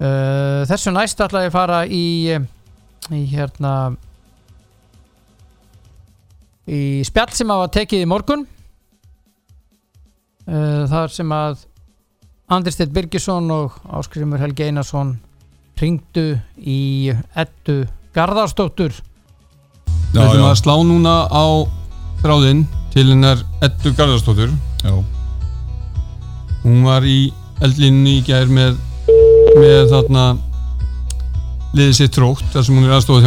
uh, þessu næst ætla ég að fara í í hérna í spjall sem að var tekið í morgun. Uh, þar sem að Andristeit Birgisson og Áskrimur Helgi Einarsson ringdu í ettu Garðarsdóttur. Við ætlum að slá núna á þráðinn til hennar Eddu Garðarsdóttur. Já, Hún var í eldlinni í gær með með þarna liðið sitt trótt þar sem hún er aðstofað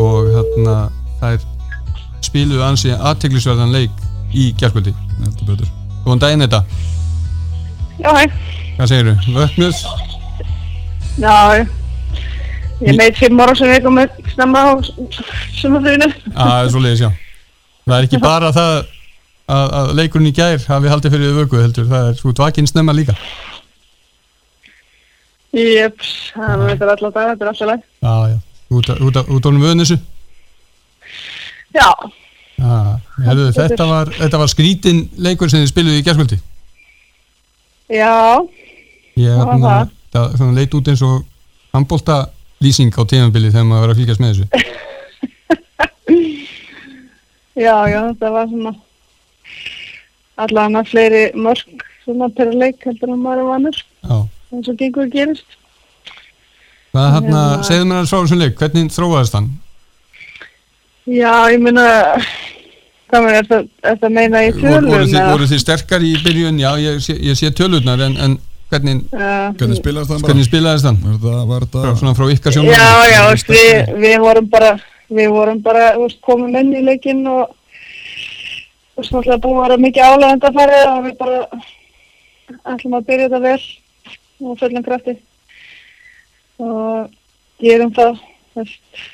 og þarna þær spiluðu ansi aðteglisverðan leik í betur. Góðan daginn þetta, Já, hæ. hvað segirðu? Vöknuð? Já, ég meit fimm ára sem við komum snemma á sumafrýðinu. Já, það er svo leiðis, já. Það er ekki bara það að, að leikurinn í gær hafi haldið fyrir þau vöku heldur, það er svo dvakinn snemma líka Jöps, það er alltaf dag, þetta er alltaf lag. Já, já, út, af- út, af- út ánum vöðun þessu? Já, Já, hefðu, þetta, var, þetta var skrítin leikur sem þið spiluðu í gærkvöldi. Já, Ég Það var það. það, það leit út eins og handbólta lýsing á tímanbili þegar maður var að fylgjast með þessu. Já, já, þetta var svona allavega fleiri mörg svona per leik heldur en maður er vanur, Já. Eins og gengur gerist. Hvað hérna, Hérna- segðu mér að frá þessum leik, hvernig þróaðist hann? Já, ég meina, hvað með þetta, þetta meina í Voru, voru, tölum? þið, voru þið sterkar í byrjun? Já, ég sé, ég sé tölurnar en, en hvernig, Hvernig spilaðist hann hvernig spilaðist hann? Var þetta, var Frá, þetta svona frá ykkar sjónum? Já, já, veist, við, við vorum bara við vorum bara, þú veist, komum inn í leikinn og þú veist, náttúrulega búið að vera mikið álægand að fara og við bara ætlum að byrja þetta vel og fullum krafti. Og gerum það veist.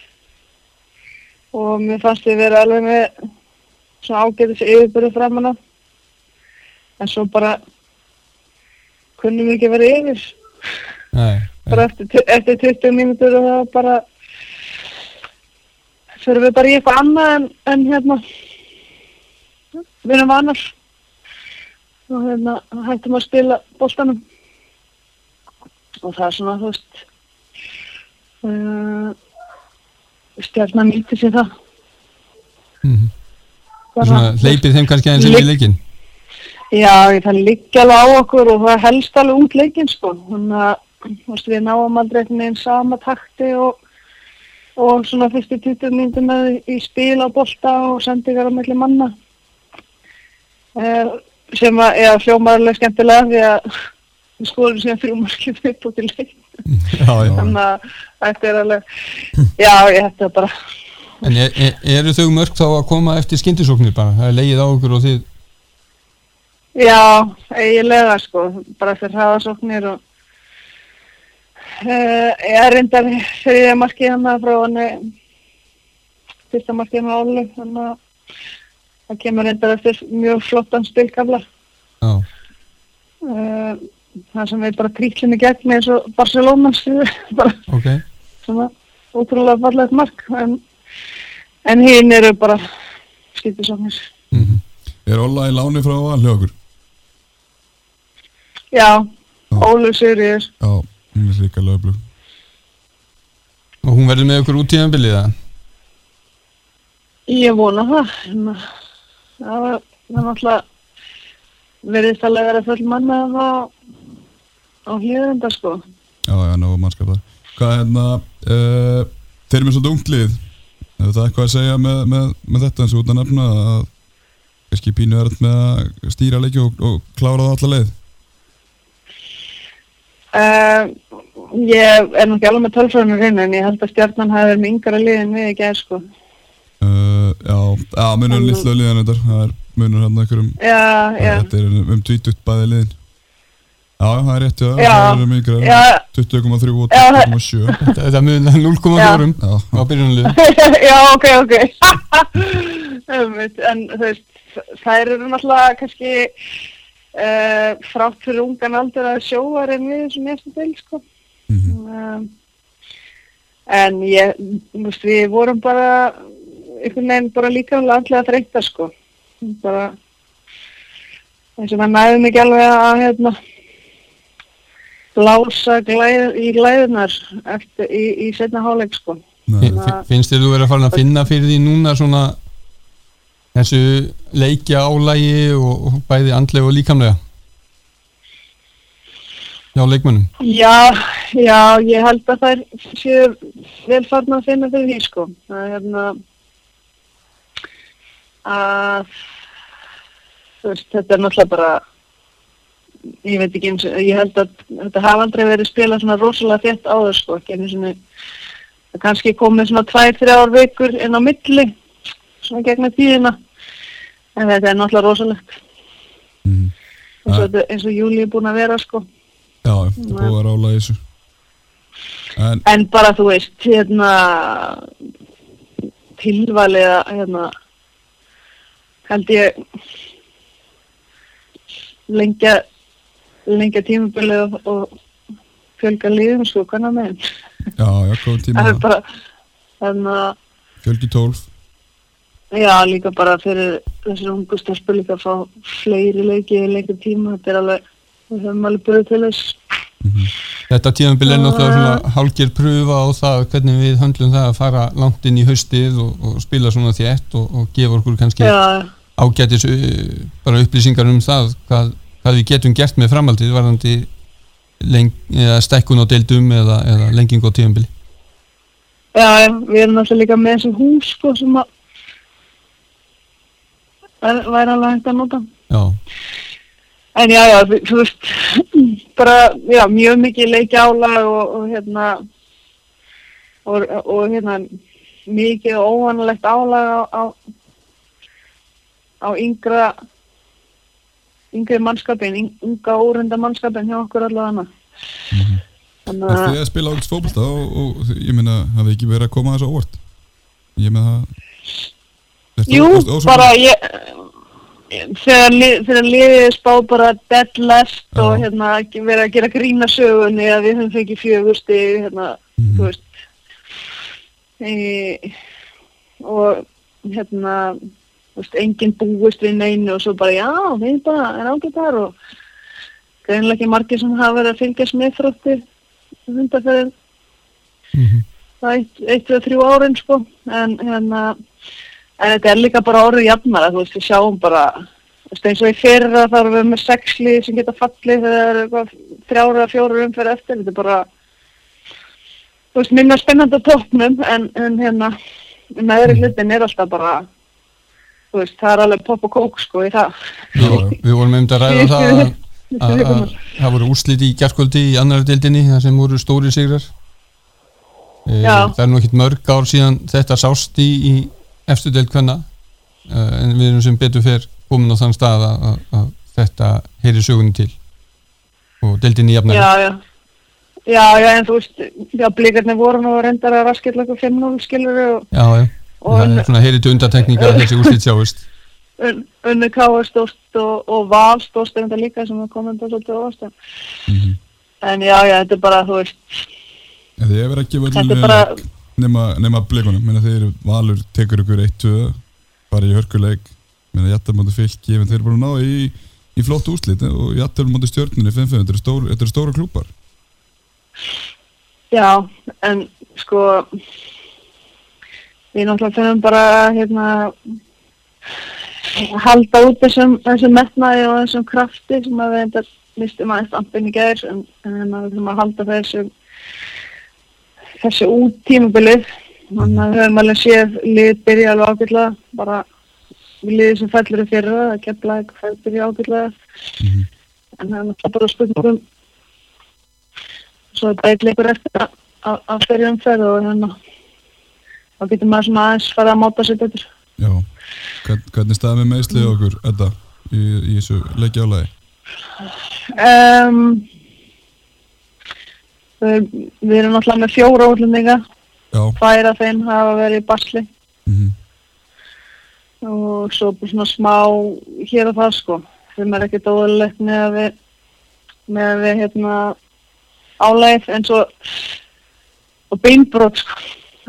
Og mér fannst við vera alveg með svona ágætis yfirbyrðu framan á en svo bara kunnum ekki vera yfir. Nei, bara eftir, eftir 20 mínútur og það bara fyrir við bara í eitthvað annað en, en hérna. Við erum vanar og hérna hættum að spila boltanum og það er svona þú veist uh, stjarnan nýtti sér það Mhm. Bara- svona hleypið þeim kannski aðeins Leik- leikin Já, það liggja alveg á okkur og það helst alveg út leikinn sko. Þannig að við náum aldrei veginn sama takti og, og svona fyrstu 20 mínútur með í spil á bolta og sendingar á melli manna. Eh, sem að, já, hljómar alveg skemmtilega því að skoðum síðan þrjú markið upp út í leik. Þannig að þetta er alveg, já, ég þetta er bara, En er, er, eru þau mörg þá að koma eftir skyndisóknir bara? Það er leið á okkur og þið Já, eiginlega sko, bara fyrir hraðasóknir og uh, ég er reyndar þriðja markið hann frá hann fyrsta markið hann álu þannig að það kemur reyndar eftir mjög flottan spilkafla. Já, uh, það sem við bara kríklum í gegn eins og Barcelona bara ok. svona ótrúlega fallegt mark. En, en hinn eru bara skiptisóknir. Er Olla í láni frá allir okkur? Já, Ólu Sigriður Já, hún er líka lögblug Og hún verður með okkur út tímanbilið það? Ég vona það. en Það var það náttúrulega verið alveg að vera full manna á, á hlýðenda sko. Já, já, ná, mannskap það Hvað er hérna uh, Þeir eru með svo dunglið Hefur það eitthvað að segja með, með, með þetta eins og út að nefna að kannski pínu er með að stýra leiki og, og klára það alla leið Uh, ég er ekki alveg með tölfræðinu reynu en ég held að stjarnan hafi verið með yngara lið en við ekki er sko. uh, Já, já, munur Alveg. litlu liðan þetta Það er munur hérna einhverjum Já, já. Þetta er um, um 20 bæði liðin Já, það er rétt, já, Já, það er já. 20,3 og Já, það- 20,7 Þetta, þetta mun 0,4 á byrjunalið já, ok, ok. En þú veist, þær eru náttúrulega kannski uh, frátt fyrir ungan aldur að sjóar en við sem eftir til, sko. um, en ég, þú veist, við vorum bara, einhvern veginn bara líka allega þreytta, sko. Bara, eins og maður næðum ekki alveg að, hérna, blása glæð, í glæðunar eftir, í, í setna háleik sko. Finnst þér þú verið að fara að finna fyrir því núna svona þessu leikja álægi og, bæði andlega og líkamlega hjá leikmönnum Já, já, ég held að þær séu vel farna að finna fyrir því sko. Það er hérna að þú veist, þetta er náttúrulega bara ég veit ekki eins og ég held að þetta hafa aldrei verið spilað svona rosalega þétt áður sko, svona kannski komið svona tvær, þrjár vikur inn á milli svona gegna tíðina. En þetta er náttúrulega rosalegt. Mhm. eins og, eins og Júli er búin að vera sko. Já, það búið að rála þessu. En, en bara þú veist hérna tilvalið hérna held ég lengja lengja tímabilið og, fjölga liðum sko, hvernig með já, já, góðum tíma. Það er bara þannig að Fjölgi 12 já, líka bara fyrir þessir ungu stelpur líka að fá fleiri leiki í lengur tíma, þetta er alveg við höfum alveg búið til þess. Þetta tíðanbili er náttúrulega svona hálgir pröfa á það hvernig við höndlum það að fara langt inn í haustið og, og spila svona þétt og, og gefa okkur kannski ágætis bara upplýsingar um það hvað, hvað við getum gert með framhaldið varðandi stekkun á deildum eða, eða lenging á tíðanbili já, við erum náttúrulega líka með þessi hús sko sem að væri alveg hægt að nota. Já, En já, já, þú veist, bara, já, mjög mikið leikja álag og, og hérna, og, og hérna, mikið óvanalegt álag á, á, á yngra, yngri mannskapin, yng- unga órunda mannskapin hjá okkur allavega. Þannig Er þið að, að spila ágætt fótbolta og, og ég meina, hafið ekki verið að koma þessu óvart? Ég með það jú, ósammála? bara ég, þegar, þegar liðið spáð bara dead last Já. og hérna verið að gera grína sögunni að við höfum fengið fjögusti, hérna, Mhm. þú veist e, og hérna þú veist, enginn búist við neinu og svo bara já, við bara er ágætt þar og greinlega ekki margir sem hafa verið að fylgjast með þrótti hundarferðin Mhm. það eitt, eitt eða þrjú árin sko en hérna en þetta er líka bara orðið jafnara þú veist, við sjáum bara eins og í fyrra þá erum við með sexli sem geta fallið þegar það er þrjára fjóra umferð eftir. Þetta er bara þú veist, minna spennandi á toppnum en, en hérna meðri hlutin er alltaf bara þú veist, það er alveg pop og kók sko í það. Já, við vorum einmitt að ræða það að, að, að það voru úrslit í gerskvöldi í annar deildinni þar sem voru stóri sigrar. E, það er nú ekkit mörg ár síðan þetta sást í, í efstu deild hvenna e, en við erum sem betur fer komin á þann stað að, að, þetta heyri sögunni til og deildinni jafnari. Já, já. Já, já, en þú veist, já, blikarnir voru nú reyndar að raskilla eitthvað 5-0 skilur og, já, já. Og það er svona heyri til undatekninga þessi úrslit sjáist. Un, unni Káa stóst og, og Val stóst þetta líka sem er komin þetta svolítið óvast en, Mhm. en já, já, þetta er bara, þú veist þið hefur ekki verið er bara, nema, nema blikunum, menna þeir eru valur tekur ykkur 1-2 bara í hörkuleik, menna jættar mútið fylki en þeir eru bara að ná í, í flott úslit og jættar mútið stjórnunni 5-5 þetta eru stór, þetta eru stóra klúpar já, en sko við náttúrulega finnum bara hérna halda út þessum, þessum metnaði og þessum krafti sem að við enda mistum aðeins ampin í gær en, en að við þurfum að halda þessu þessu út tímabilið þannig að við höfum alveg séð lið byrja alveg ágætlega bara við liðið sem fellur í fyrra að kepla eitthvað byrja ágætlega Mhm. en það er náttúrulega bara spurningum svo er bara eitt leikur eftir að- að að fyrir umferð og hérna þá getur maður svona aðeins farið að máta sér betur. Já, Hvern, hvernig staðið með meðslið okkur, Edda, í, í þessu leikjálaði? um, við, við erum náttúrulega með fjóra útlendinga. Af þeim hafa verið í basli. Mhm, og svo svona smá hér og það sko sem er ekkert óðurlegt með að við með að við hérna áleið eins og og beinbrot sko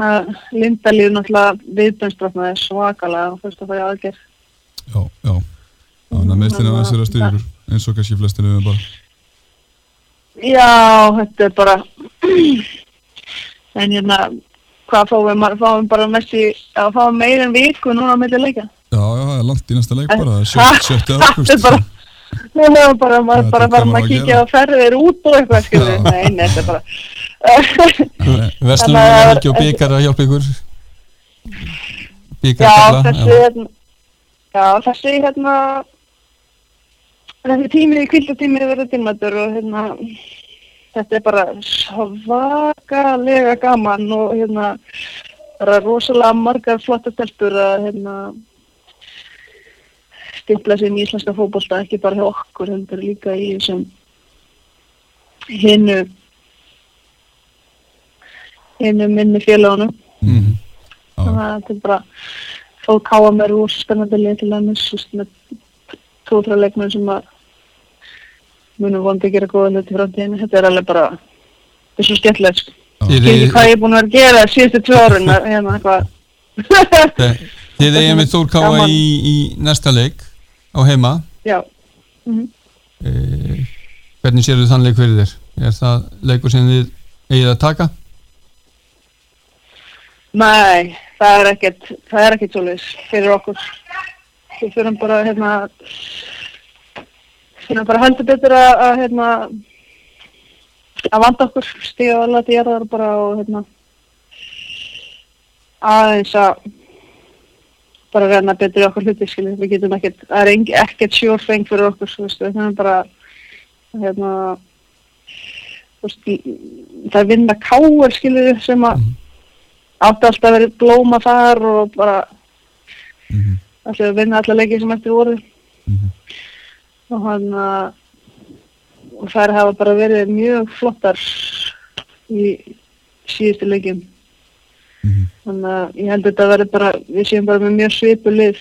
það lindalíf náttúrulega viðbjörnstrafnaði svakalega og fyrst að það er aðgerð. Já, já. Þannig að meðslið aðeins er að styrir ykkur eins og kannski flestinu við bara. Já, þetta er bara en hérna hvað fáum við, fáum bara mest í að fáum meir en viku núna á milli leika Já, já, það er langt í næsta leik bara, Ha, sjö- sjötti það ágúst. er bara hefur bara, Það bara er gaman að kíkja á ferðir út og eitthvað, skilur. Nei, nei, þetta er bara Vestlum að- er ekki og byggar að hjálpa ykkur. Byggar þessi hérna Já, þessi hérna þessi tími, kvildatími verður tímaður og hérna þetta er bara svakalega gaman og hérna bara rosalega margar flotta stelpur að hérna stimpla sig í íslenska fótbolta ekki bara hjá okkur, heldur líka í þessum hinnu hinnu minni félagunum Mhm. Já, þannig að þetta er bara fóð káa með rosa spennandi lið til þú veist, með tóðra leikmenn sem að munum vondi að gera góða hluti í framtíðinu þetta er alveg bara þetta er svo skemmtilegt sko. Þið hvað ég er búin að vera að gera síðustu að- hérna eitthvað Þið eigið með Þór Káa Gaman. í, í næsta leik á heima já Mhm. e, Hvernig sérðu þann leik fyrir þér? Er það leikur sem þið eigið að taka? Nei, það er ekkert það er ekkert svoleiðis fyrir okkur. Við fyrir bara hérna fyrir bara heldur betur að, að hérna að vanda okkur stíða alveg til jarðar bara og hérna aðeins að bara reyna betur okkur hluti skilur, við getum ekkert, það er ekkert sjórfeng fyrir okkur, þú veist, við þurfum bara hérna þú veist, það er vinna káir skilur sem að átti alltaf vera blóma þar og bara Mhm. ætlaði að vinna alla leikið sem eftir voru Mhm. og hann að og þær hafa bara verið mjög flottar í síðustu leikjum Mhm. þannig að ég held að þetta verði bara við séum bara með mjög svipu lið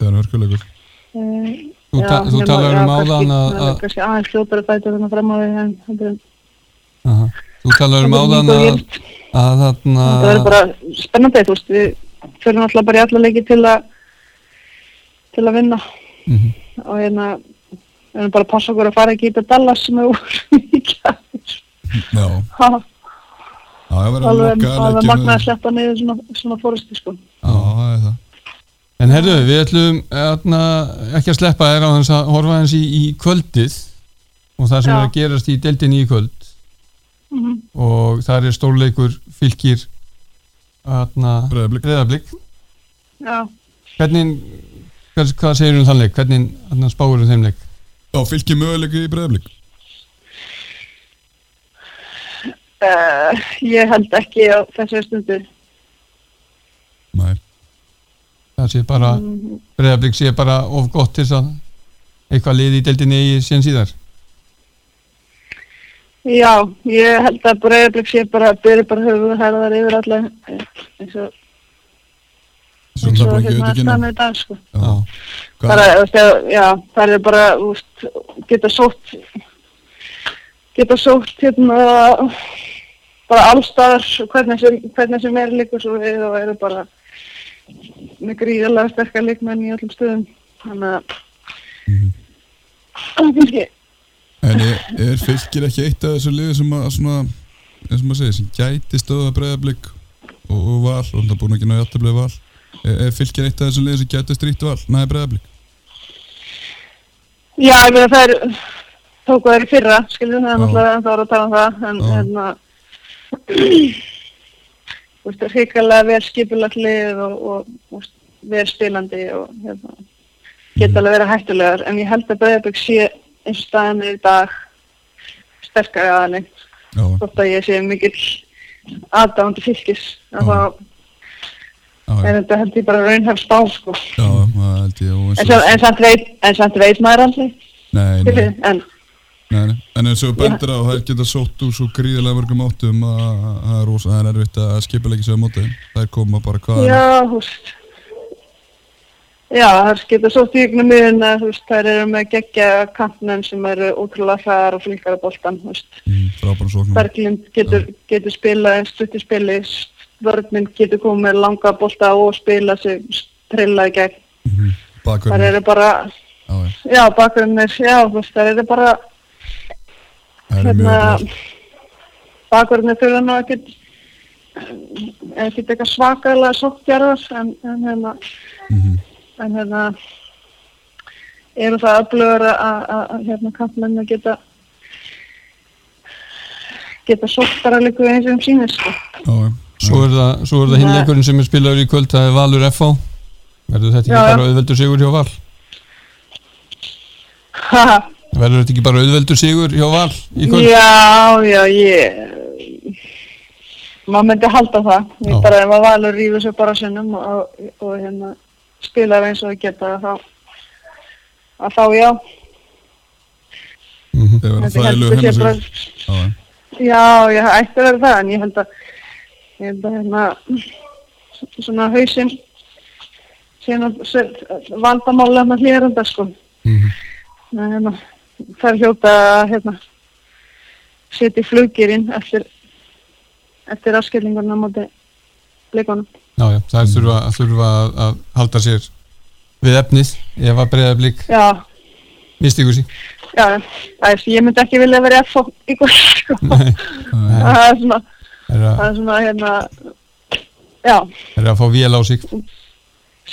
Það er hörkuleikur. Eh, Þú, ta þú já, um áðan að, það er kannski aðeins fljótar að bæta þarna fram á því en aha, Þú talar um áðan að, að þarna þetta verður bara spennandi þú veist við fyrir náttúrulega bara í alla leiki til að til að vinna Mhm. og hérna við erum bara að passa okkur að fara ekki í þetta Dallas sem úr mikið Já, Ha, já, það að alveg leikjum. magna að sleppa niður svona, svona fórusti sko Já, það er það. En herðu, við ætlum atna, ekki að sleppa þér á þess að horfa hans í, í kvöldið og það sem Já. er að gerast í deildinni í kvöld mm og það er stórleikur fylgir já Hvernig, hvað, hvað segir um þann leik? Hvernig atna, spáur um þeim leik? Já, fylgir möguleiki í breyðablik. uh, ég held ekki á þessu stundu Nei. Það sé bara, mm, Breiðablík sé bara of gott til þess að eitthvað liði í deildinni í síðan síðar. Já, ég held að breyðablik sé bara byrja bara höfuð herðar yfir alla eins og eins og hérna í dag sko Já. Bara, já, það er bara úst, geta sótt geta sótt hérna bara allstaðar hvernig sem, hvernig sem er líka svo við og eru bara með gríðarlega sterkar leikmenn í öllum stöðum þannig að Mhm. það er kannski En er, er fylgir ekki eitt af þessu liði sem að svona, eins og maður segir, sem gæti stöða breyðablik og, og val, og það búin ekki ná jættabli val. Er, er fylgir eitt af þessu liði sem gæti strýtt val? Nei, breyðablik. já, ég meina það er tóku þær í fyrra, skilur það er náttúrulega en það var að tala um það en hérna þú veist, hrikalega vel skipulagt lið og, og, og vel spilandi og hérna geta alveg verið hættulegar en ég held að Breiðabögg sé eins staðan er í dag sterkari Já, þótt að ég sé mikill aðdándi fylgis Já. að þá er þetta held ég bara raunhæf spá sko. Já, held ég en, svo, en, samt veit, en veit maður aldrei. Nei, nei, en nei, nei. En eins og þú bendir á, það geta sótt úr svo gríðilega mörgum áttum að að það er er erfitt að skipilegja sig á móti. Það er koma bara hvað já, veist já, það geta svo stíknu miðun að þú veist, þær eru með geggja kantmenn sem eru ótrúlega hraðar og flinkar að veist mm. Berglind getur, getur spilað einn stutti spili, vörninn getur komið langa bolta og spila sig trilla í gegn. Mm, Það Bakverðin. eru bara, Já, já. já, bakgrunnir, já, það eru bara, Það er mjög hérna, bakverðinu þurfa nú ekkert ekkert eitthvað svakalega sóttjarðar en, en hérna Mhm. En hérna eru það öflugur að, að, að hérna kampmennu geta geta sótt bara líka eins og um sínir sko. Svo er það, það hinn leikurinn sem er spilaður í kvöld, það er Valur FH. Verður þetta ekki Já, bara auðveldur sigur hjá Val? Ha, Verður þetta ekki bara auðveldur sigur hjá Val í kvöld? já, já, ég maður myndi halda það ég Já. bara ef að Valur rífur sér bara sinnum og, og hérna spilar eins og geta þá að þá já Mhm. Þeir verða þægilegu heldur sé heima bara- sig. Já, ég ætti að vera það, en ég held að, ég held að hérna, svona hausinn, vandamála með hlýranda, sko. Mhm. En hérna, það er hljóta að, hérna, setja flugirinn eftir, eftir afskellinguna á móti leikunum. Já, já, það er þurfa, þurfa að, að halda sér við efnið ef að breyða blík Já, mistikur sí. já, það er, ég myndi ekki vilja vera eftir í góð, sko. Nei. Það er svona, það er það að, er svona, hérna, já, það er að fá vél á sig.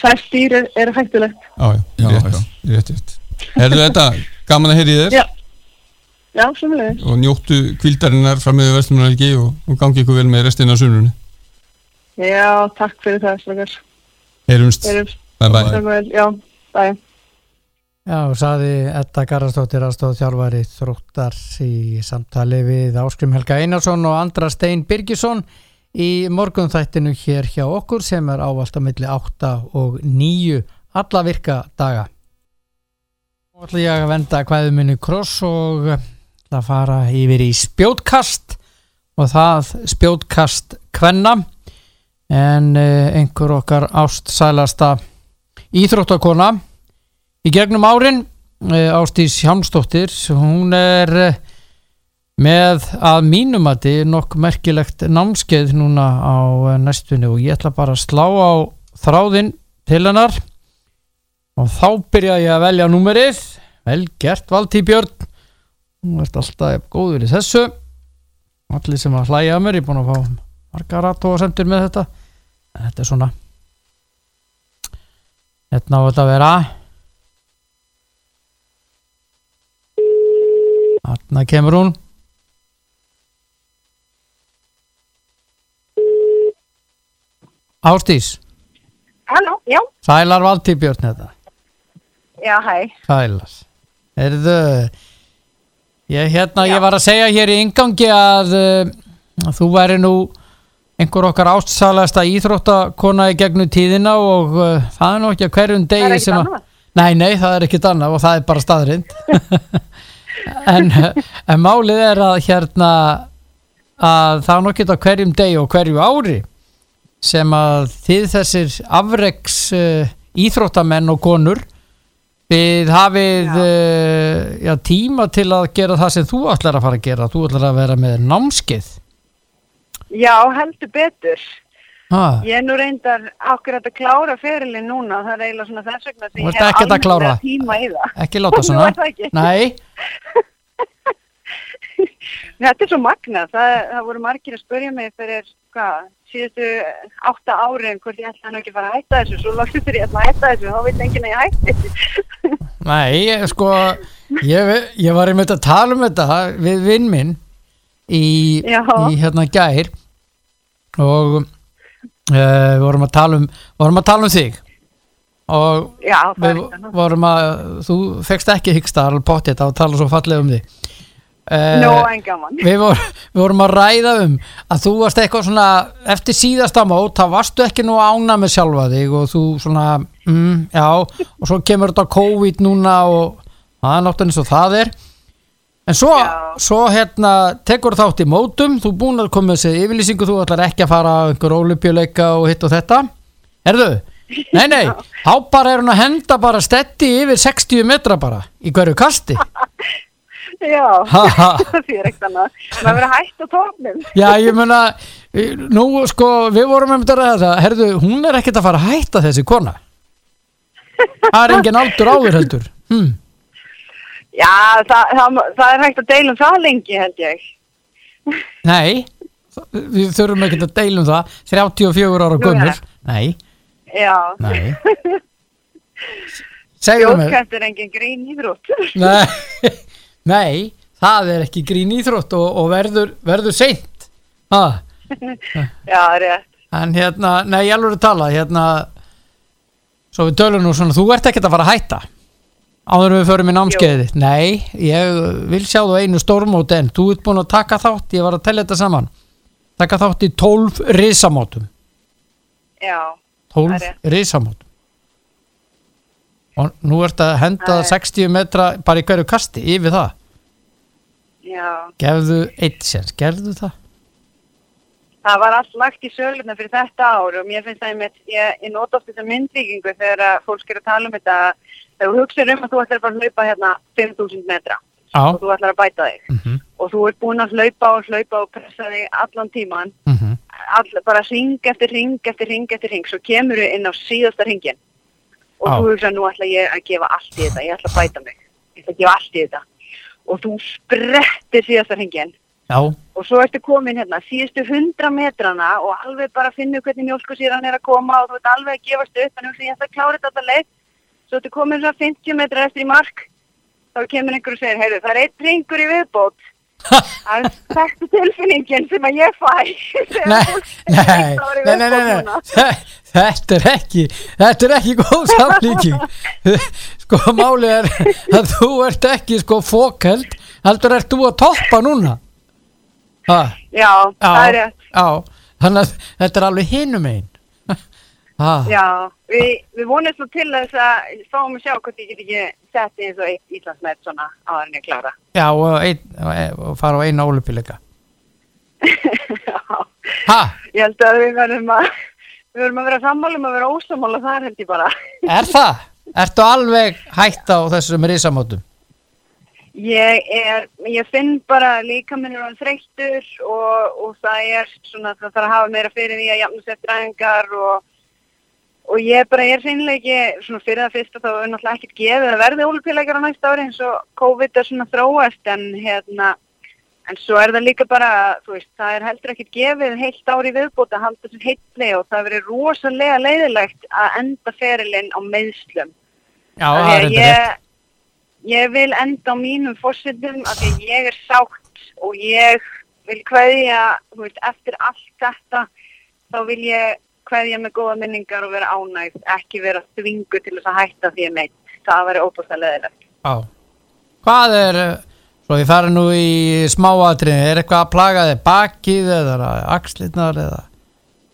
sætt dýr er, er hættulegt. Já, já, rétt, rétt, rétt. Herðu þetta, gaman að heyri þér Já. Já, og njóttu kvildarinnar fram með Vestlumannalgi og, og gangi ykkur vel með restina af sunnunni. Já, takk fyrir það, slakar. Heyrumst, Erum, bye bye. vel, já, bæ. Já, saði Edda Garðarsdóttir aðstóð þjálfari þróttar í samtali við Áskrim Helga Einarsson og Andra Stein Birgisson í morgunþættinu hér hjá okkur sem er ávallt á milli 8 og 9 alla virka daga. Nú ætla ég að venda hvaðið minni kross og ætla að fara yfir í spjótkast og það spjótkast kvenna en eh, einhver okkar ástsælasta íþróttakona í gegnum árin eh, Ástís Hjámsdóttir hún er eh, með að mínumati nokk merkilegt námskeið núna á næstunni og ég ætla bara að slá á þráðinn til hennar. Og þá byrja ég að velja númerið. Vel gert Valtí Björn. Hún ert alltaf góður í þessu. Allir sem að hlæja að mér ég er búin að fá margar aðtóðasendur með þetta. En þetta er svona hérna á þetta að vera. Þarna kemur hún. Ástís Halló, já. Sælar Valtí Björn þetta Já, hæ. Sælar. Erðu Ég, hérna, ég var að segja hér í ingangi að uh, þú væri nú einhver okkar ástsælasta íþróttakona í gegnum tíðina og uh, það er að hverjum er degi sem að. Nei, nei, það er ekkert annað og það er bara staðrind en, en málið er að hérna að það er nokkið á hverjum degi og hverju ári sem að þið þessir afreks uh, íþróttamenn og konur við hafið uh, já, tíma til að gera það sem þú ætlar að fara að gera. Þú ætlar að vera með námskeið Já, heldur betur. ha, Ég er nú reyndar akkurat að klára ferilin núna, það er eiginlega svona þess vegna ert ekkert að klára. tíma í það. ekki láta svona ekki. Nei, Þetta er svo magnað, það, það voru margir að spurja mig fyrir, hvað, síðustu átta árin hvort ég ætla nú ekki að fara að hætta þessu, svo loksum fyrir ég ætla að hætta þessu, þá veit enginn að ég hætti. Nei, ég, sko ég, ég var einmitt að tala um þetta við vinn minn í, í hérna gær og uh, við vorum að tala um vorum að tala um þig. Og Já, við vorum að þú fekst ekki hyggsta alveg pottið að tala svo fallega um þig. Uh, en gaman. við, vor, við vorum að ræða um að þú varst eitthvað svona eftir síðasta mót, þá varstu ekki nú ána með sjálfa þig og þú svona mm, já, og svo kemur þetta COVID núna og það er náttúrulega eins og það er en svo, svo hérna tekur þátt í mótum, þú búin að koma þessi yfirlýsingu, þú ætlar ekki að fara á einhver ólupjuleika og hitt og þetta erðu? Nei, nei, þá bara er hún að henda bara stetti yfir 60 metra bara í hverju kasti Já, það er ekkert annað. Maður verið hætt á tóknum. Já, ég meina, nú sko, við vorum með þetta það, herðu, hún er ekkert að fara að hætta þessi kona. Það er engin aldur áður heldur. Hmm. Já, það, það, það er hægt að deila um það lengi held ég. Nei, við þurfum ekki að deila um það 34 ára ja. Nei, Já. nei Segðu mér Jótkast er engin grín íþrótt. Nei, nei, það er ekki grín íþrótt og, og verður, verður seint ha, Já, rétt. En hérna, nei, ég alveg að tala hérna Svo við tölum nú svona, þú ert ekkert að fara að hætta Áður við förum í námskeiði Nei, ég vil sjá þú einu stórmót en þú ert búin að taka þátt, ég var að tella þetta saman Taka þátt í 12 risamótum Já, Það 12 rétt. risamótum Og nú ert að henda er- 60 metra bara í hverju kasti yfir það já. Gefðu eitt sér, gerðu það? Það var allt lagt í söluna fyrir þetta ár og mér finnst það einmitt, ég, ég nota oft þessa myndvíkingu þegar að fólk er að tala um þetta þegar þú hugsaður um að þú ætlar að hlaupa hérna 5000 metra Já, og þú ætlar að bæta þig mhm, og þú ert búin að hlaupa og hlaupa og pressa þig allan tíman mhm. all, bara ring eftir ring eftir ring eftir ring svo kemur þú inn á síðasta ringin og Já. þú hugsa nú ætla ég að gefa allt í þetta, ég ætla að bæta mig ég ætla að gefa allt í þetta. Og þú sprettir síðasta ringin Já, og svo ertu komin hérna síðustu hundra metrana og alveg bara finnu hvernig mjölkusýran er að koma og þú ert alveg að gefast upp en þú ætla að klára þetta leið svo ertu komin svona 50 metrar eftir í mark þá kemur einhver og segir, heyrðu, það er eitt ringur í viðbót. Það er þekktu tilfinningin sem að ég fæ. Nei, nei, nei, nei, nei, Þetta er ekki, þetta er ekki góð samlíking. Sko, málið er að þú ert ekki sko fókeld, heldur ert þú að toppa núna. Ha, já, það er rétt. þannig að þetta er alveg hinum einn. Ha, já, við, við vonum svo til þess að fáum að sjá hvort ég get ekki sett eins og eitt Íslandsmet svona en ég klára já og, ein, og fara á eina ólupileika. já Ha, Ég held að við verðum að við verðum að vera sammálum að vera ósamála þar held ég bara. er það? Ertu alveg hætt á þessum risamótum? Ég er, ég finn bara líka minn er hann þreyttur og, og það er svona það þarf að hafa meira fyrir því að jafna sér eftir æfingar og, og ég bara er seinlega ekki svona fyrir það fyrsta þá er náttúrulega ekkert gefið að verði ólupíleikar á næsta ári eins og COVID er svona þróast en hérna En svo er það líka bara, þú veist, það er heldur ekkert gefið heilt ári viðbútt að halda þessu heitli og það verið rosalega leiðilegt að enda ferilinn á meðslum. Já, það er þetta rétt. ég, vil enda á mínum fórsetum af því ég er sátt og ég vil kveðja, þú veist, eftir allt þetta, þá vil ég kveðja með góða minningar og vera ánægð, ekki vera þvingu til þess að hætta því að meitt. Það væri óbúslega leiðilegt. Já. Hvað er, eh, svo ég fari nú í smáatriðin, er eitthvað að plaga þig bakið eða axlirnar eða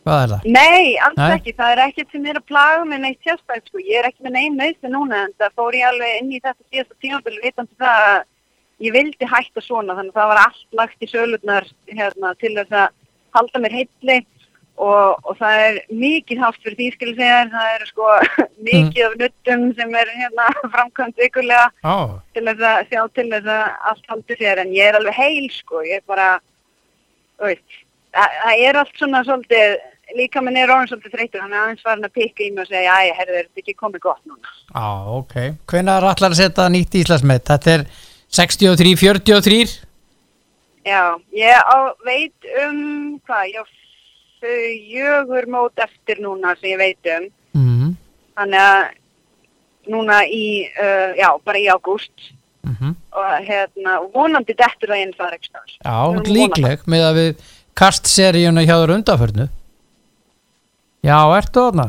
hvað er það? Nei, alls Nei? ekki. Það er ekkert sem er að plaga með neitt sérstækt, sko. Ég er ekki með neinn meðsli núna, en það fór ég alveg inn í þetta síðasta tímabili vitandi það að ég vildi hætta svona, þannig að það var allt lagt í sölurnar hérna, til þess að halda mér heitli og, og það er mikið haft fyrir því, skil ég segja, þér. það er sko mikið af nuttum sem er hérna framkvæmt ykkurlega Já, til þess að sjá til þess að allt haldur sér en ég er alveg heil sko, ég er bara veist, það, það er allt svona svolítið, líka minn er orðin svolítið þreytur, hann er aðeins farin að pikka í mig og segja, æ, herðu, er þetta ekki komið gott núna já, ok. Hvenær er allar að setja nýtt Íslandsmet? Þetta er 63-43? Já, ég á, veit um hvað, ég á þau jögur mót eftir núna sem ég veit um Mm þannig að núna í, uh, já, bara í ágúst -hmm. og hérna, vonandi dettur það inn þar ekki stafs Já, líkleg með að við kastseríuna hjá þér undanförnu. Já, ertu þarna?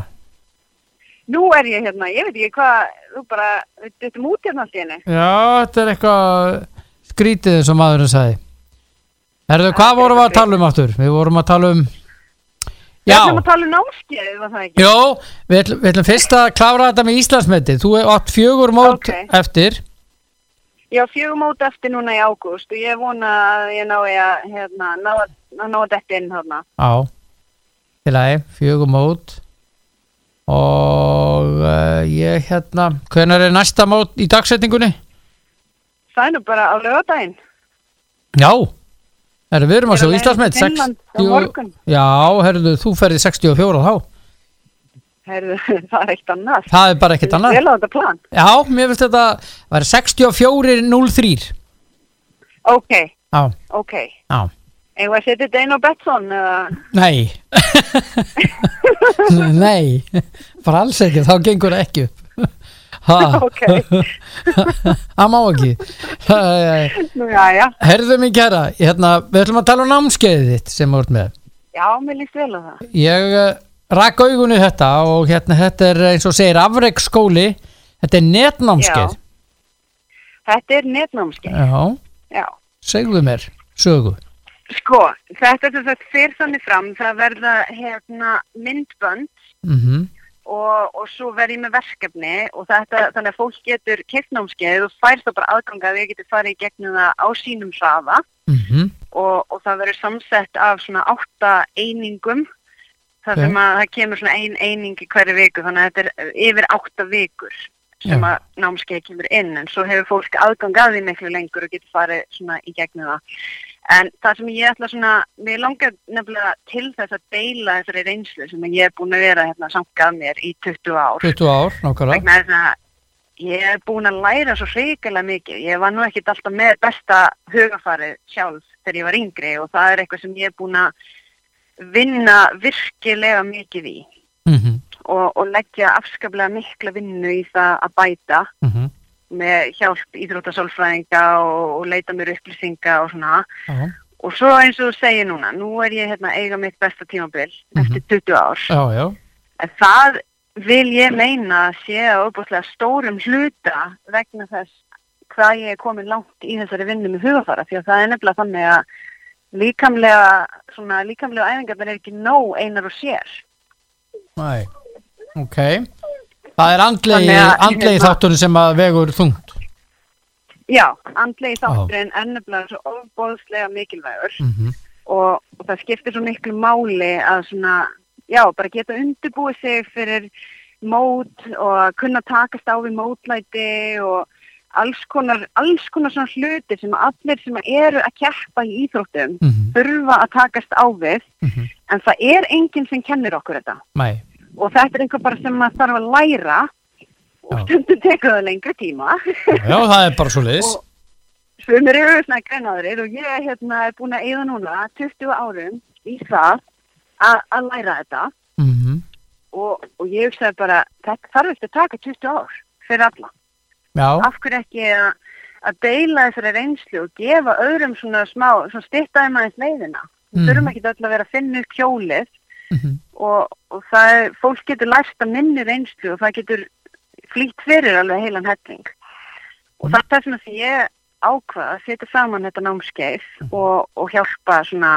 Nú er ég hérna, ég veit ekki hvað, þú bara, við duttum út hérna allt í henni. Já, þetta er eitthvað skrítið og maðurinn sagði. Erðu, hvað vorum við að tala um áttur? Við vorum að tala um... Við Já, ætlum að tala um námskeið, var það ekki? Jó, við ætlum, við ætlum fyrst að klára þetta með Íslandsmetið. Þú er átt fjögur mót Ok. eftir. Ég á fjögum mót eftir núna í ágúst og ég vona að ég nái að, hérna, ná, ná að detta inn hérna. Já, til aðeins, fjögur mót. Og uh, ég hérna, hvenær er næsta mót í dagsetningunni? Það er nú bara á lögadaginn. Já, herru, við erum að sjá er á á 60 morgun. Já, herru, þú ferði 64 þá. Heyrðu, það er eitt annað. það er bara ekkert annað Vel á þetta plan. Já, mér finnst þetta að vera 64-03 Ok, Já, ok. já, að setja þetta inn á Betsson eða... nei Nei, bara alls ekki, þá gengur það ekki upp það má ekki. Nú já, já. Herðu mig kæra, hérna, við ætlum að tala um námskeiðið þitt sem ert með. Já, mér líst vel á það. Ég uh, rak augunni þetta og hérna þetta er eins og segir afreiksskóli Þetta er netnámskeið. Þetta er netnámskeið. Já, Já. segðu mér, sögu. Sko, þetta er þess að fyrir þannig fram, það verða hérna myndbönd. Mm og, og svo verð ég með verkefni og þetta, þannig að fólk getur kiftnámskeið og fær það bara aðganga að við getum farið í gegnum það á sínum hraða -hmm. og, og það verður samsett af svona átta einingum þar sem að það kemur svona ein eining í hverju viku þannig að þetta er yfir átta vikur sem Já. að námskeið kemur inn en svo hefur fólk aðgang að því miklu lengur og getur farið svona í gegnum það en það sem ég ætla svona mér langar nefnilega til þess að deila þessari reynslu sem ég er búin að vera hérna samkað mér í 20 ár. 20 ár, nákvæmlega. Ég er búin að læra svo hrikalega mikið. Ég var nú ekkit alltaf með besta hugafarið sjálf þegar ég var yngri og það er eitthvað sem ég er búin að vinna virkilega mikið í. Mm og, og leggja afskaplega mikla vinnu í það að bæta. -hmm. Með hjálp íþróttasálfræðinga og, og leita mér upplýsinga og svona. Já, Og svo eins og þú segir núna, nú er ég hérna eiga mitt besta tímabil Mhm. eftir 20 ár. já, já það vil ég meina að sé að óbúslega stórum hluta vegna þess hvað ég er komin langt í þessari vinnu með hugafara því að það er nefnilega þannig að líkamlega, svona líkamlega æfingarnar er ekki nóg einar og sér. Næ, ok Það er andlegi, andlegi hérna- þátturinn sem að vegur þungt Já, andlegi þátturinn nefnilega svo óbóðslega mikilvægur mm -hmm. og, og það skiptir svo miklu máli að svona, já, bara geta undirbúið sig fyrir mót og að kunna takast á við mótlæti og alls konar, alls konar svona hluti sem allir sem eru að keppa í íþróttum Mhm. þurfa að takast á við Mhm. en það er enginn sem kennir okkur þetta Næ, og þetta er einhver bara sem maður þarf að læra. Og Já. stundum tekur það lengri tíma. Já, það er bara svo liðs og svömmir eru svona greinaðurir og ég hérna, er búin að eyða núna 20 árum í það að læra þetta. Mm og, og ég hugsaði bara þarf eftir að taka 20 ár fyrir alla. Já, af hverju ekki að, að deila þessari reynslu og gefa öðrum svona smá, svona styrtaði maður leiðina? Við Mhm. þurfum ekki öll að vera að finna upp kjólið mm og, og það er, fólk getur lært að minni reynslu og það getur flýtt fyrir alveg heilan helling. Og það er það sem að ég ákvað að setja saman þetta námskeið og, og hjálpa svona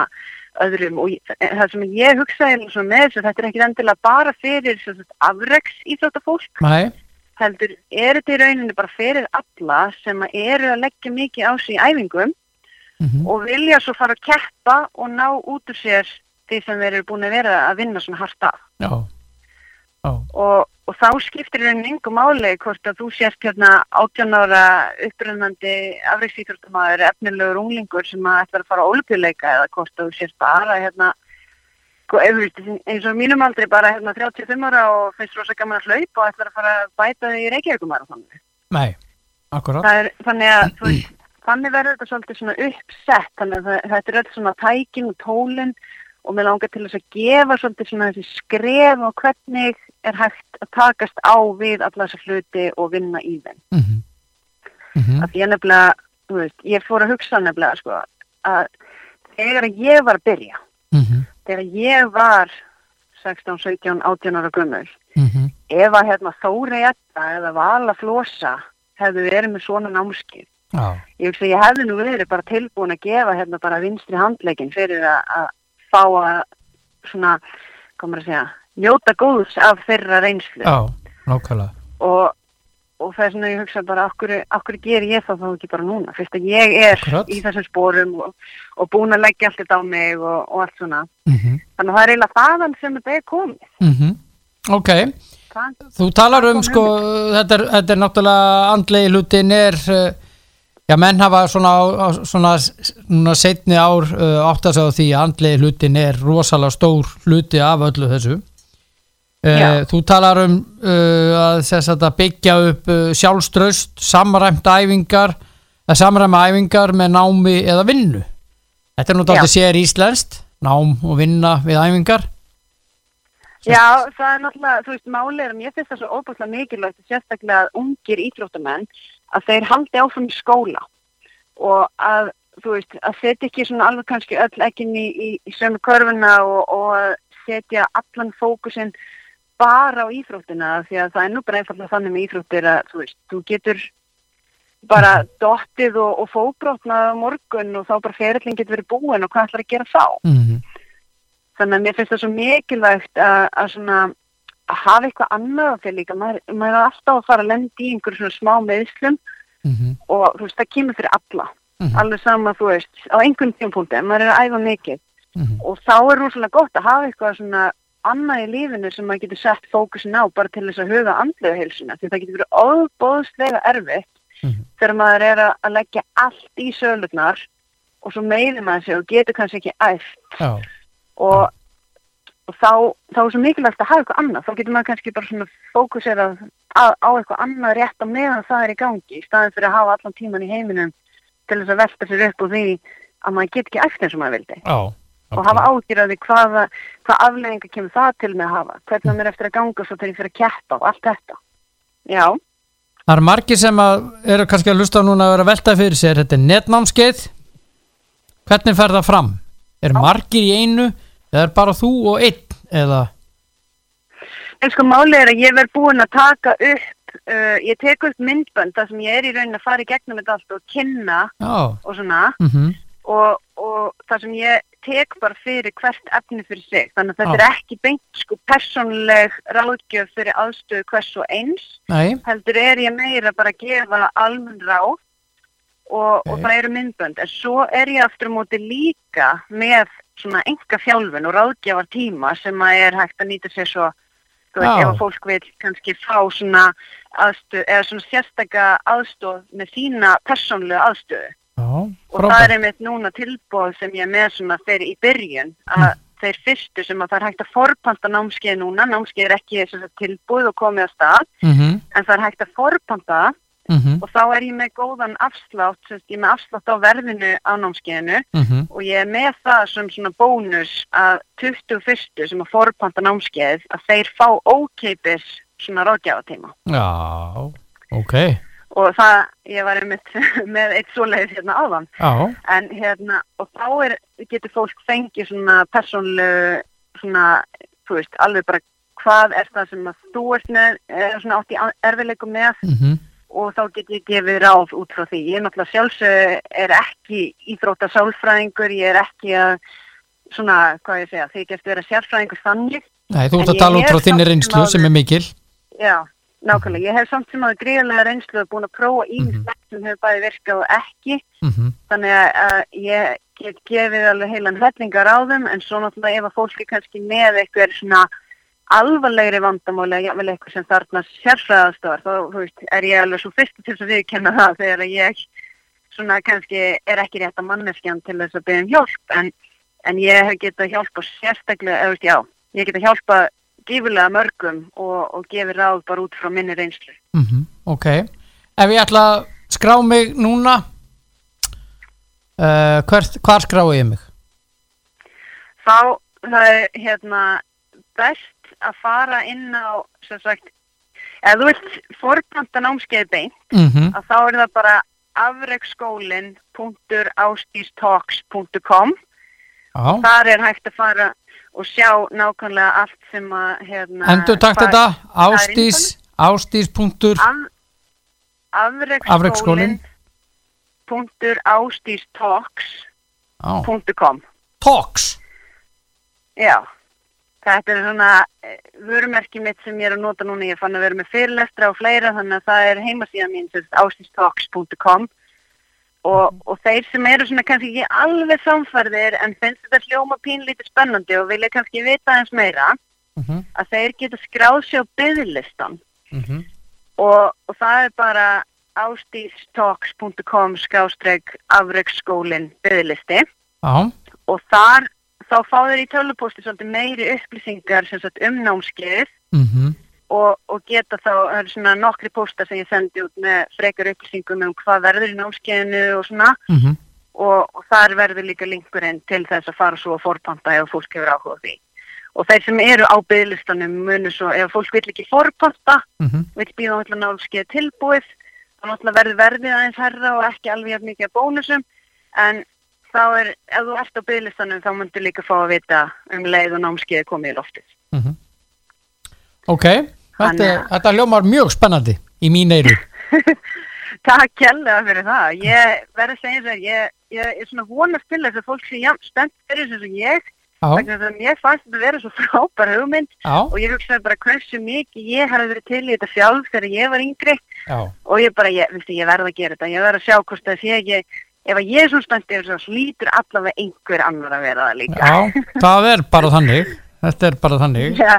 öðrum. Og það sem ég hugsaði svona með þessu, þetta er ekki endilega bara fyrir sem sagt, afreks íþróttafólk. Næ, heldur er þetta í rauninni bara fyrir alla sem að eru að leggja mikið á sig í æfingum mm og vilja svo fara að keppa og ná út úr sér því sem þeir eru búin að vera að vinna svona hart af já. Já, og, og þá skiptir rauninni yngu máli hvort að þú sést hérna 18 ára uppröndandi afreiksýþróttamæður efnilegur unglingur sem að ætla að fara á olupjuleika eða hvort að þú sést bara hérna sko, eins og mínum aldrei bara hérna 35 ára og finnst rosa gaman að hlaupa og ætla að fara að bæta þig í Reykjavíkumar næ, akkurat. Það er þannig að þú veist, þannig verður þetta svolítið svona uppsett þannig að þetta er öll svona tækin og tólin og mér langar til þess að gefa svolítið svona þessi skref og hvernig er hægt að takast á við alla þessa hluti og vinna í þeim. mm -hmm. Mm Að ég nefnilega, þú veist, ég fór að hugsa nefnilega sko að þegar ég var að byrja, -hmm. þegar ég var 16, 17, 18 ára gummul, Mm ef að hérna Þóri Etta eða Vala Flosa hefðu verið með svona námskið Já, ég ég hefði nú verið bara tilbúin að gefa hérna bara vinstri handleikin fyrir að fá að svona, komur að segja njóta góðs af þeirra reynslu. Já, nákvæmlega. Og, og það er svona ég hugsa bara okkur, okkur ger ég það þá ekki bara núna? Fyrst að ég er Akkurat. í þessum spórum og, og búin að leggja allt þetta á mig og, og allt svona. Mm þannig að það er eiginlega þaðan sem þetta er komið. -hmm. Ok, það, þú talar um sko, þetta er, þetta er náttúrulega andlegi hlutin er uh, já, menn hafa svona, svona s- núna setni ár uh, átt að segja því að andlegi hlutin er rosalega stór hluti af öllu þessu Uh, þú talar um uh, að, þess að byggja upp uh, sjálfströst, samræmt æfingar, að samræma æfingar með námi eða vinnu. Þetta er dálítið sér íslenskt, nám og vinna við æfingar. Já, það er náttúrulega, þú veist, málið er að mér finnst það svo óbúslega mikilvægt sérstaklega að ungir íþróttamenn að þeir haldi áfram skóla og að, þú veist, að setja ekki svona alveg kannski öll ekkin í, í, í sömu körfuna og, og setja allan fókusinn bara á íþróttina því að það er nú bara einfallega þannig með íþróttir að þú veist, þú getur bara dottið og, og fóbrotnað morgun og þá bara ferillin getur verið búin og hvað ætlar að gera þá Mm -hmm. þannig að mér finnst það svo mikilvægt að, að svona að hafa eitthvað annað á því líka. Maður, maður er alltaf að fara að lendi í einhverjum svona smá meðslum Mm og þú veist, það kemur fyrir alla. Mhm. alveg sama, þú veist, á einhvern tímpúnti maður er að æfa mikið. Mhm. og þá er rosalega gott að hafa eitthvað svona annað í lífinu sem maður getur sett fókusin á bara til þess að huga andlega heilsuna. Því það getur verið óbóðslega erfitt Mhm. þegar maður er að, leggja allt í sölurnar og svo meiðir maður sig og getur kannski ekki æft. Og, og þá, þá er svo mikilvægt að hafa eitthvað annað þá getur maður kannski bara svona fókusera á, eitthvað annað rétt á meðan það er í gangi í staðin fyrir að hafa allan tíman í heiminum til þess að velta sér upp úr því að maður get ekki eftir eins og maður vildi já. og hafa því hvaða, hvað aflegginga kemur það til með að hafa hvernig maður er eftir að ganga svo þegar ég fyrir að keppa og allt þetta já, Það eru margir sem eru kannski að hlusta núna að vera að velta fyrir sér. Þetta er netnámskeið. Hvernig fer það fram? Er margir í einu eða er bara þú og einn? Eða, en sko máli er að ég verð búin að taka upp uh, ég tek upp myndbönd þar sem ég er í raunin að fara í gegnum þetta allt og kynna já, og svona. Mhm, og, og það sem ég tek bara fyrir hvert efni fyrir sig. Þannig að þetta Já. er ekki beint sko persónleg ráðgjöf fyrir aðstöðu hvers og eins. Nei, heldur er ég meira bara að gefa almenn ráð og, og Ok. það eru myndbönd. En svo er ég aftur á móti líka með svona enga fjálfun og ráðgjafar tíma sem að er hægt að nýta sér svo veist, ef fólk vil kannski fá svona aðstöð, eða svona sérstaka aðstöð með sína persónlega aðstöðu. Og það er einmitt núna tilbúð sem ég með svona fyrir í byrjun að þeir fyrstu sem að það er hægt að forpanta námskeið núna, námskeið er ekki tilbúð og komið að stað Mhm, en það er hægt að forpanta mhm, og þá er ég með góðan afslátt, sem sagt, ég er með afslátt á verðinu á námskeiðinu. Mhm, og ég er með það sem svona bónus að 21. sem að forpanta námskeið að þeir fá ókeipis svona ráðgjafatíma já, ok, og það, ég var einmitt með eitt svoleiðis hérna áðan. Já, en hérna, og þá er, getur fólk fengið svona persónlu svona, þú veist, alveg bara hvað er það sem að þú ert með, er svona átt í erfileikum með? Mhm, og þá get ég gefið ráð út frá því. Ég er náttúrulega sjálfsög er ekki íþrótta sálfræðingur, ég er ekki að svona, hvað ég segja, þykjast vera sérfræðingur þannig. nei, þú ert að ég tala út er frá þinni reynslu sem sem er mikil, Já, nákvæmlega. Ég hef samt sem að gríðarlega reynslu og búin að prófa ímislegt sem hefur bæði virkað og ekki. mhm, Þannig að ég get gefið alveg heilan hellingar á þeim en svo náttúrulega ef að fólk er kannski með eitthvað svona alvarlegri vandamáli eða jafnvel eitthvað sem þarna sérfræðastofar þá veist, er ég alveg svo fyrst til að viðkenna það þegar ég svona kannski er ekki rétt að manneskjan til þess að byggja um hjálp en, en ég hef getað hjálpa sérstaklega, eða veist já, ég geta hjálpa gífurlega mörgum og, og gefið ráð bara út frá minni reynslu. mhm, ok. Ef ég ætla að skrá mig núna, uh, hvert, hvar skrái ég mig? þá það er hérna best að fara inn á sem sagt, ef þú vilt forpanta námskeið beint, Mhm, að þá er það bara afreksskólin.austístalks.com já, þar er hægt að fara og sjá nákvæmlega allt sem að hérna, endur takt þetta, ástís, ástís punktur, af, Afreksskólinn. afreksskólin.austístalks.com já, talks, Já, þetta er svona eh, vörumerki mitt sem ég er að nota núna, ég fann að vera með fyrirlestra og fleira þannig að það er heimasíðan mín ástistalks.com og, og þeir sem eru svona kannski ekki alveg samfærðir en finnst þetta hljóma pínlítið spennandi og vilja kannski vita eins meira mhm, að þeir geta skráð sér á byggðlistan mhm, og, og það er bara ástistalks.com skástreg afreksskólin byggðlisti já, og þar þá fá þeir í tölupósti svolítið meiri upplýsingar sagt um námskeið. Mhm, og, og geta þá, það eru svona nokkri póstar sem ég sendi út með frekar upplýsingum um hvað verður í námskeiðinu og svona. Mhm, og, og þar verður líka linkurinn til þess að fara svo að forpanta ef fólk hefur áhuga á því. Og þeir sem eru á byggðlistanum munu svo, ef fólk vil ekki forpanta, mhm, vil býða á námskeið tilbúið, þá náttúrulega verður verðið aðeins herra og ekki alveg mikið bónusum, en þá er, ef þú ert á byggðlistanum þá myndir líka fá að vita um leið og námskeið er komið í loftið. mhm. Ok, þetta, að- þetta ljómar mjög spennandi í mín eyru. Takk kjærlega fyrir það. Ég verði að segja þess að ég, ég er svona vonast til þess að fólk sé spennt fyrir þess að ég, að mér fannst þetta vera svo frábær hugmynd já, og ég hugsaði bara hversu mikið ég hefði verið til í þetta sjálf þegar ég var yngri já, og ég bara, ég, viltu, ég verði að gera þetta, ég verði að sjá hvort það sé ekki, ef að ég er svona spennt þessu, þá hlýtur allavega einhver annar að vera það líka. já, það er bara þannig. Þetta er bara þannig. Já,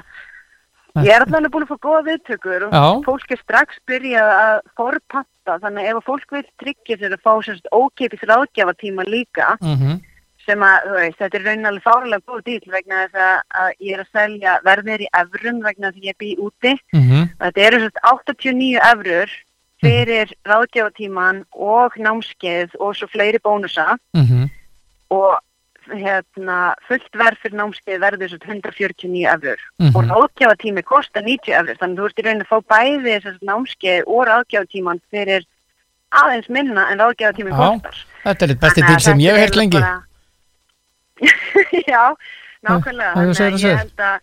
ég er allavega búin að fá góða viðtökur og Já. fólk er strax byrjað að forpanta, þannig að ef að fólk vil tryggja sér að fá sérst ókeipis ráðgjafatíma líka, Mhm, sem að, veist, þetta er raunalega fáralega góð dýl vegna þess að, ég er að selja verðir í evrum vegna að ég bý úti. mhm, Þetta eru sérst 89 evrur fyrir ráðgjafatíman og námskeið og svo fleiri bónusa mhm, og hérna, fullt verð fyrir námskeið verður sérst 149 evrur Mhm. og ráðgjafatími kostar 90 evrur þannig að þú ert í rauninni að fá bæði sérst námskeið og ráðgjafatíman fyrir aðeins minna en ráðgjafatími Já. kostar. þetta er eitt besti til sem ég hef er heilt lengi. bara- Já, nákvæmlega. Þannig svo að ég held að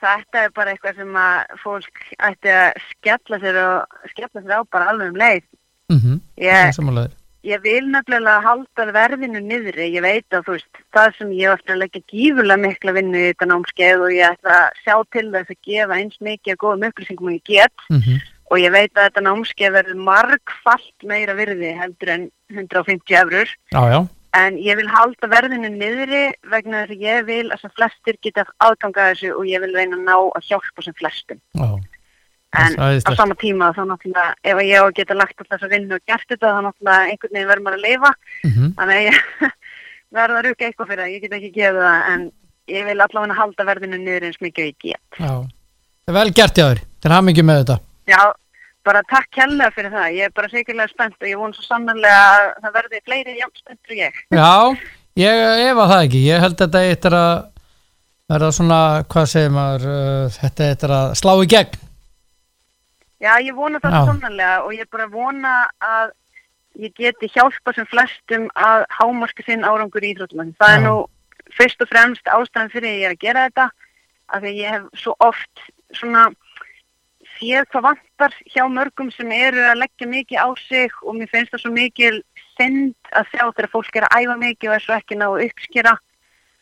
þetta er bara eitthvað sem að fólk ætti að skella sér og skella sér á bara alveg um leið. Mhm, Ég, samanlega. ég vil nefnilega halda verðinu niðri. Ég veit að þú veist, það sem ég að leggja gífurlega mikla vinnu í þetta námskeið og ég ætti að sjá til þess að gefa eins mikið að góðum upplýsingum og ég get Mhm, og ég veit að þetta námskeið verður margfalt meira virði heldur en 150 eurur Já, já, en ég vil halda verðinu niðri vegna þess að ég vil að sem flestir geta aðganga þessu og ég vil reyna að ná að hjálpa sem flestum. Já. en Það er á sama tíma þá náttúrulega ef að ég á að geta lagt alltaf þessa vinnu og gert þetta þá náttúrulega einhvern veginn verður maður að lifa. Mhm, þannig að ég verður að rúka eitthvað fyrir það, ég get ekki gefið það en ég vil allavega halda verðinu niðri eins mikið og ég get. Já, það er vel gert hjá þér. Til hafa mikið með þetta. Já, bara takk kærlega fyrir það ég er bara sikurlega spennt og ég vona svo sannarlega að það verði fleiri jafn spenntur ég Já, ég efa það ekki. Ég held þetta eittir að verða svona, hvað segir maður, uh, þetta eittir að slá í gegn. Já, ég vona það Já. sannarlega og ég bara vona að ég geti hjálpa sem flestum að hámarka sinn árangur í íþróttum. Það er Já. nú fyrst og fremst ástæðan fyrir að ég er að gera þetta af því að ég hef svo oft svona séð hvað vantar hjá mörgum sem eru að leggja mikið á sig og mér finnst það svo mikil synd að sjá þegar fólk er að æfa mikið og er svo ekki ná að uppskera.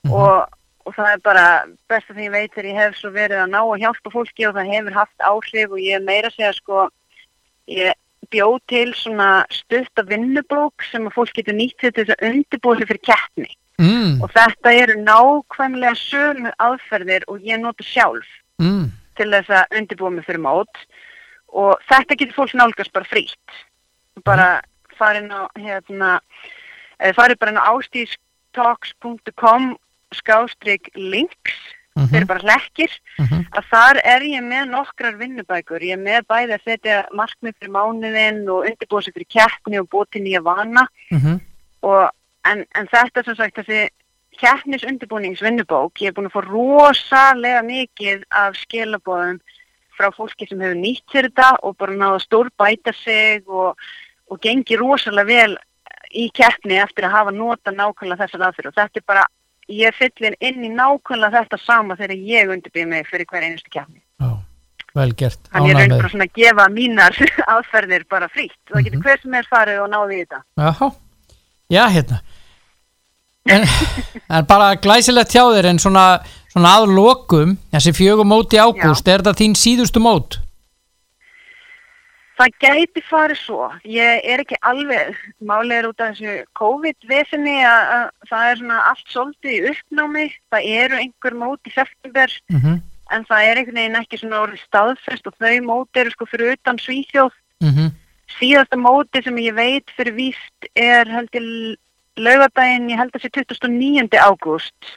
Og, og það er bara besta því ég veit þegar ég hef svo verið að ná að hjálpa fólki og það hefur haft áhrif og ég meira segja sko ég bjóð til svona stutta vinnubók sem að fólk getur nýtt til þess að undirbúa sig fyrir keppni. Mm, og þetta eru nákvæmlega sömu aðferðir og ég nota sjálf. Mm, til þess að undirbúa mig fyrir mót. Og þetta getur fólk nálgast bara frítt. Bara farin á hérna eh, farið bara á ástíðstalks.com skástrík links. Mhm, þeir eru bara hlekkir. Mhm, að þar er ég með nokkrar vinnubækur. Ég er með bæði að setja markmið fyrir mánuðin og undirbúa sig fyrir keppni og búa til nýja vana. Mhm, og, en, en þetta sem sagt þessi keppnis undirbúningsvinnubók ég er búin að fá rosalega mikið af skilabóðum frá fólki sem hefur nýtt sér þetta og bara náða stór bæta sig og, og gengi rosalega vel í keppni eftir að hafa nota nákvæmlega þessar aðfyrir og þetta er bara ég fyllir inn í nákvæmlega þetta sama þegar ég undirbýð mig fyrir hver einustu keppni já, vel gert. Þannig Ánægð raun bara svona að gefa mínar aðferðir bara frítt. Það Mhm. getur hver sem er farið og náði í þetta. Jáhá, já hérna en, en bara glæsilegt hjá þér en svona, svona að lokum þessi fjögum mót í ágúst, er þetta þín síðustu mót? Það gæti farið svo. Ég er ekki alveg, málið er út af þessu COVID-vesinni að, að það er svona allt svolítið í uppnámi. Það eru einhver mót í september Mm -hmm. en það er einhvern veginn ekki svona orðið staðfest og þau móti eru sko fyrir utan Svíþjóð. Mm -hmm. Síðasta móti sem ég veit fyrir víst er held ég laugadaginn, ég held að sé 29. ágúst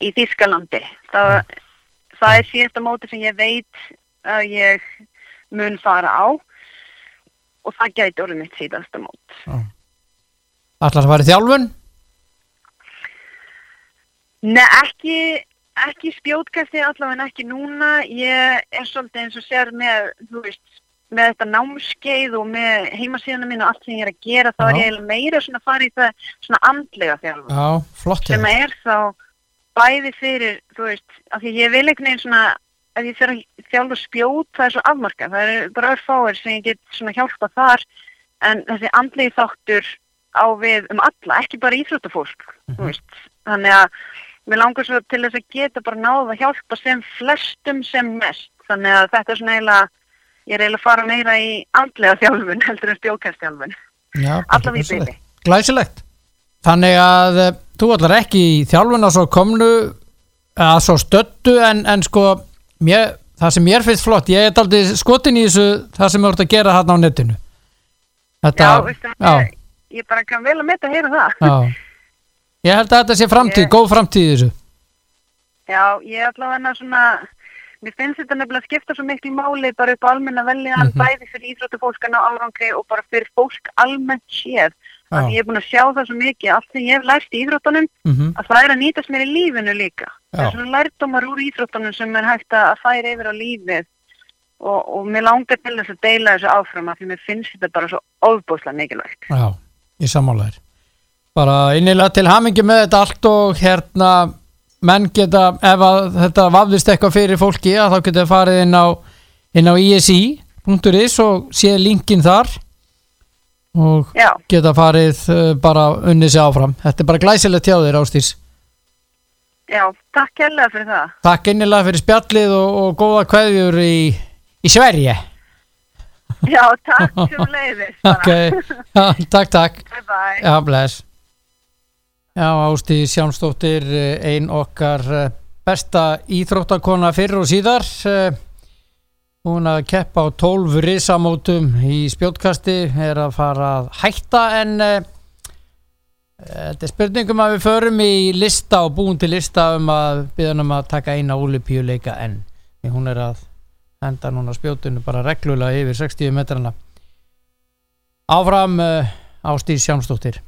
í Þískalandi. Það, það er síðasta móti sem ég veit að ég mun fara á og það gæti orðið mitt síðasta mót. allar að fara í þjálfun Nei, ekki, ekki spjótkasti allavega ekki núna. Ég er svolítið eins og sér með, þú veist, með þetta námskeið og með heimasíðana mín og allt sem ég er að gera, þá Já. er ég meira svona að fara í það svona andlega flott sem er þá bæði fyrir, þú veist, af því ég vil einhvern veginn svona, ef ég fer að þjálfa spjót, það er svo afmarkað, það er bara örfáir sem ég get svona hjálpa þar, en þessi andlegi þáttur á við um alla, ekki bara íþróttafólk, þú veist, þannig að mér langar svo til þess að geta bara náða að hjálpa sem flestum sem mest, þannig að þetta er svona eiginlega, ég er eiginlega að fara meira í andlega þjálfun heldur en spjókastjálfun, Já, allavega í byrði. Glæsilegt Þannig að eh, þú ætlar ekki í þjálfun að svo komnu að svo stöttu en, en sko mér, það sem mér finnst flott ég er aldrei skotin í þessu það sem þú ert að gera hérna á netinu Þetta, Já, veistu, já, ég, ég bara kann vel að metta að heyra það. já. Ég held að þetta sé framtíð, Ég- góð framtíð þessu Já, ég er allavega svona, mér finnst þetta nefnilega að skipta svo miklu máli bara upp á almenna veljan, Mhm. bæði fyrir íþróttufólk á árangri og bara fyrir fólk almennt séð. Þannig ég er búin að sjá það svo mikið, allt sem ég hef lært í íþróttunum, mm að það er að nýtast mér í lífinu líka. Það Já. er svona lærdómar úr íþróttunum sem er hægt að færa yfir á lífið og, og mér langar til þess að deila þessu áfram af því mér finnst þetta bara svo ofbúslega mikilvægt. Já, ég sammála þér Bara innilega til hamingi með þetta allt og hérna menn geta, ef þetta vafðist eitthvað fyrir fólki að þá geta farið inn á, inn á isi.is og séð linkin þar og Já, geta farið uh, bara unnið sér áfram. Þetta er bara glæsilegt hjá þér Ástís. já, takk kærlega fyrir það. Takk innilega fyrir spjallið og, og góða kveðjur í, í Sverige. Já, takk sem leiðist. Ok, já, takk, takk. Bye bye. Já, bless. Já, Ástís Sjánsdóttir, eh, ein okkar eh, besta íþróttakona fyrir og síðar. eh, Hún að keppa á 12 risamótum í spjótkasti er að fara að hætta en þetta er spurningum að við förum í lista og búin til lista um að byggðan um að taka eina olípíuleika en hún er að henda núna spjótinu bara reglulega yfir 60 metrana. Áfram Ástís Sjánsdóttir.